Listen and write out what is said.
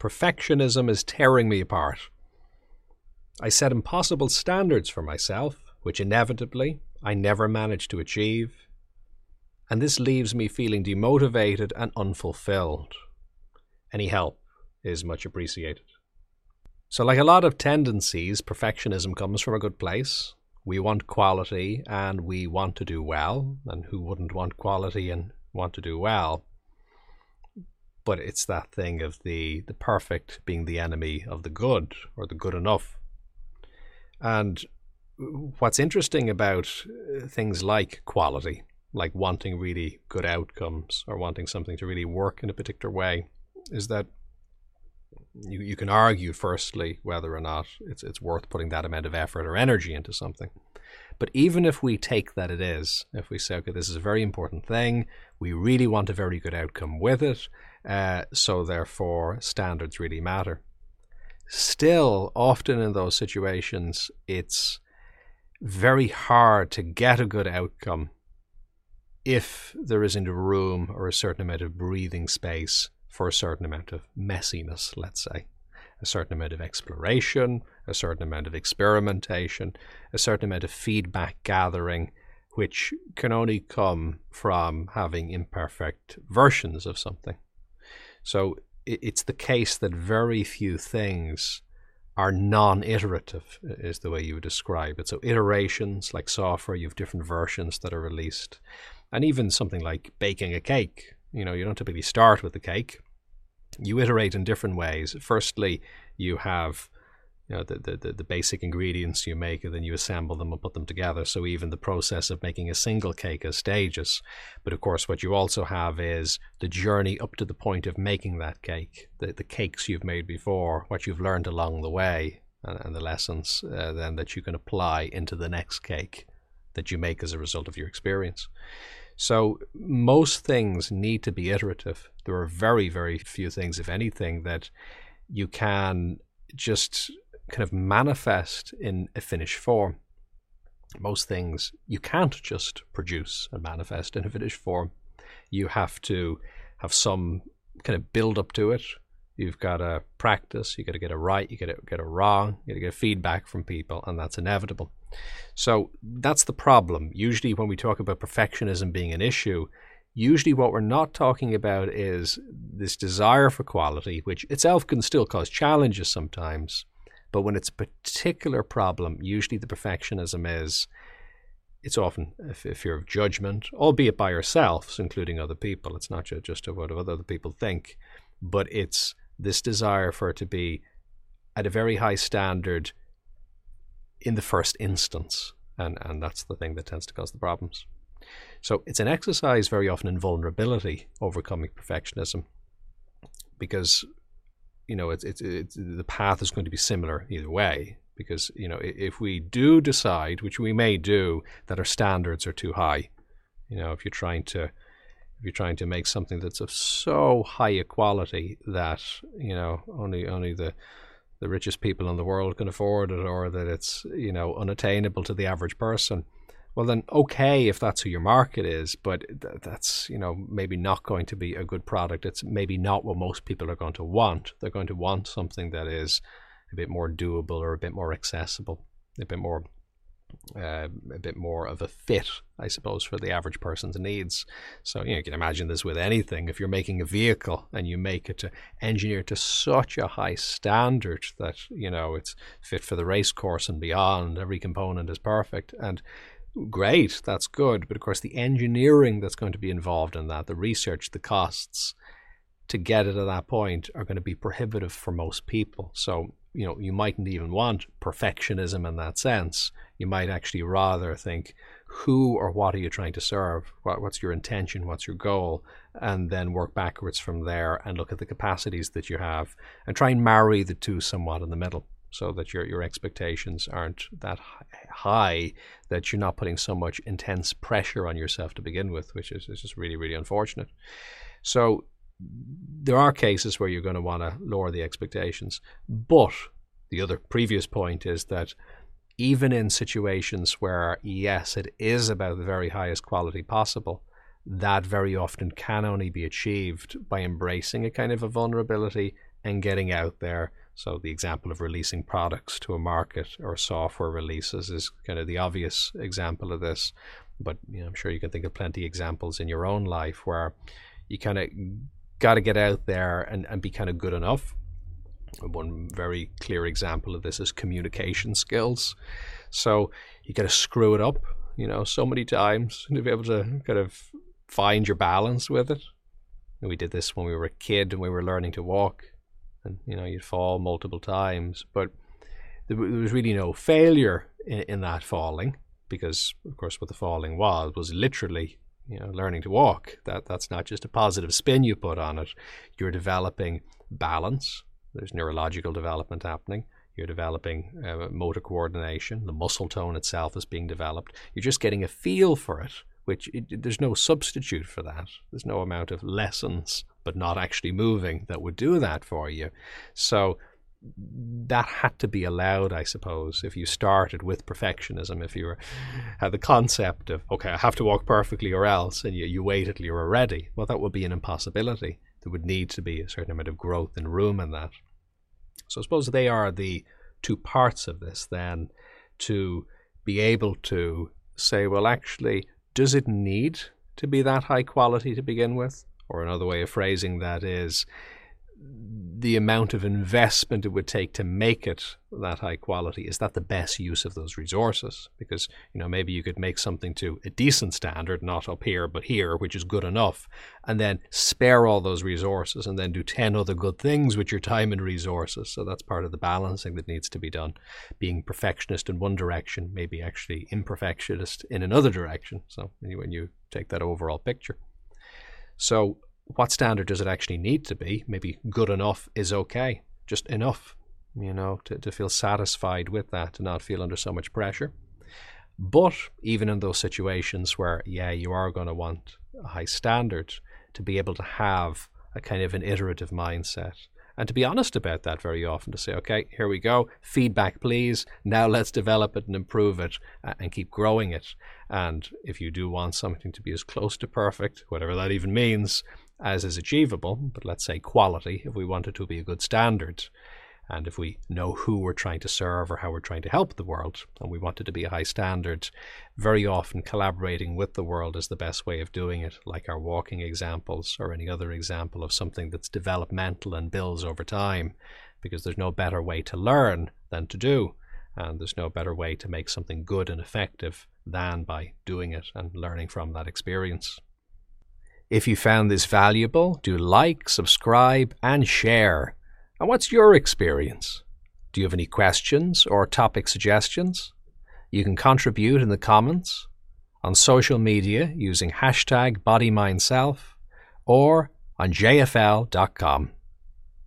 Perfectionism is tearing me apart. I set impossible standards for myself, which inevitably I never manage to achieve, and this leaves me feeling demotivated and unfulfilled. Any help is much appreciated. So, like a lot of tendencies, perfectionism comes from a good place. We want quality and we want to do well. And who wouldn't want quality and want to do well? But it's that thing of the, the perfect being the enemy of the good or the good enough. And what's interesting about uh, things like quality, like wanting really good outcomes or wanting something to really work in a particular way, is that you, you can argue firstly whether or not it's it's worth putting that amount of effort or energy into something. But even if we take that it is, if we say, okay, this is a very important thing, we really want a very good outcome with it, uh, so therefore standards really matter. Still, often in those situations, it's very hard to get a good outcome if there isn't a room or a certain amount of breathing space for a certain amount of messiness, let's say, a certain amount of exploration, a certain amount of experimentation, a certain amount of feedback gathering, which can only come from having imperfect versions of something. So it's the case that very few things are non-iterative is the way you would describe it. So iterations like software, you have different versions that are released. And even something like baking a cake, you know, you don't typically start with the cake. You iterate in different ways. Firstly, you have know, the, the, the basic ingredients you make and then you assemble them and put them together. So even the process of making a single cake has stages. But of course, what you also have is the journey up to the point of making that cake, the, the cakes you've made before, what you've learned along the way, and, and the lessons uh, then that you can apply into the next cake that you make as a result of your experience. So most things need to be iterative. There are very, very few things, if anything, that you can just kind of manifest in a finished form. Most things you can't just produce and manifest in a finished form. You have to have some kind of build up to it. You've got to practice. You got to get it right. You got to get it wrong. You got to get feedback from people, and that's inevitable. So that's the problem. Usually, when we talk about perfectionism being an issue, usually what we're not talking about is this desire for quality, which itself can still cause challenges sometimes. But when it's a particular problem, usually the perfectionism is it's often a fear of judgment, albeit by ourselves, including other people. It's not just of what other people think, but it's this desire for it to be at a very high standard in the first instance. And, and that's the thing that tends to cause the problems. So it's an exercise very often in vulnerability, overcoming perfectionism, because you know it's, it's, it's the path is going to be similar either way. Because you know if we do decide, which we may do, that our standards are too high, you know if you're trying to if you're trying to make something that's of so high a quality that you know only only the the richest people in the world can afford it or that it's you know unattainable to the average person well then okay if that's who your market is but th- that's you know maybe not going to be a good product it's maybe not what most people are going to want they're going to want something that is a bit more doable or a bit more accessible a bit more uh, a bit more of a fit, I suppose, for the average person's needs. So you, know, you can imagine this with anything. If you're making a vehicle and you make it to engineer to such a high standard that you know it's fit for the race course and beyond, every component is perfect, and great, that's good. But of course, the engineering that's going to be involved in that, the research, the costs to get it to that point are going to be prohibitive for most people. So you know you mightn't even want perfectionism in that sense. You might actually rather think who or what are you trying to serve? What, what's your intention? What's your goal? And then work backwards from there and look at the capacities that you have and try and marry the two somewhat in the middle so that your your expectations aren't that high that you're not putting so much intense pressure on yourself to begin with which is, is just really really unfortunate so there are cases where you're going to want to lower the expectations. But the other previous point is that even in situations where, yes, it is about the very highest quality possible, that very often can only be achieved by embracing a kind of a vulnerability and getting out there. So the example of releasing products to a market or software releases is kind of the obvious example of this. But you know, I'm sure you can think of plenty of examples in your own life where you kind of got to get out there and, and be kind of good enough. One very clear example of this is communication skills. So you got to screw it up, you know, so many times to be able to kind of find your balance with it. And we did this when we were a kid and we were learning to walk, and you know, you'd fall multiple times, but there was really no failure in, in that falling because, of course, what the falling was was literally you know learning to walk. That that's not just a positive spin you put on it. You're developing balance. There's neurological development happening. You're developing uh, motor coordination. The muscle tone itself is being developed. You're just getting a feel for it which it, there's no substitute for that. There's no amount of lessons, but not actually moving, that would do that for you. So that had to be allowed, I suppose, if you started with perfectionism, if you were, had the concept of, okay, I have to walk perfectly or else, and you, you wait until you're ready, well, that would be an impossibility. There would need to be a certain amount of growth and room in that. So I suppose they are the two parts of this then to be able to say, well, actually, does it need to be that high quality to begin with? Or another way of phrasing that is the amount of investment it would take to make it that high quality is that the best use of those resources? Because you know maybe you could make something to a decent standard not up here but here which is good enough and then spare all those resources and then do 10 other good things with your time and resources. So that's part of the balancing that needs to be done. Being perfectionist in one direction maybe actually imperfectionist in another direction. So when you take that overall picture so what standard does it actually need to be? Maybe good enough is okay, just enough, you know, to, to feel satisfied with that, to not feel under so much pressure. But even in those situations where, yeah, you are going to want a high standard, to be able to have a kind of an iterative mindset. And to be honest about that very often, to say, okay, here we go, feedback, please. Now let's develop it and improve it uh, and keep growing it. And if you do want something to be as close to perfect, whatever that even means, as is achievable, but let's say quality, if we want it to be a good standard, and if we know who we're trying to serve or how we're trying to help the world, and we want it to be a high standard, very often collaborating with the world is the best way of doing it, like our walking examples or any other example of something that's developmental and builds over time, because there's no better way to learn than to do. And there's no better way to make something good and effective than by doing it and learning from that experience. If you found this valuable, do like, subscribe, and share. And what's your experience? Do you have any questions or topic suggestions? You can contribute in the comments, on social media using hashtag BodyMindSelf, or on jfl.com.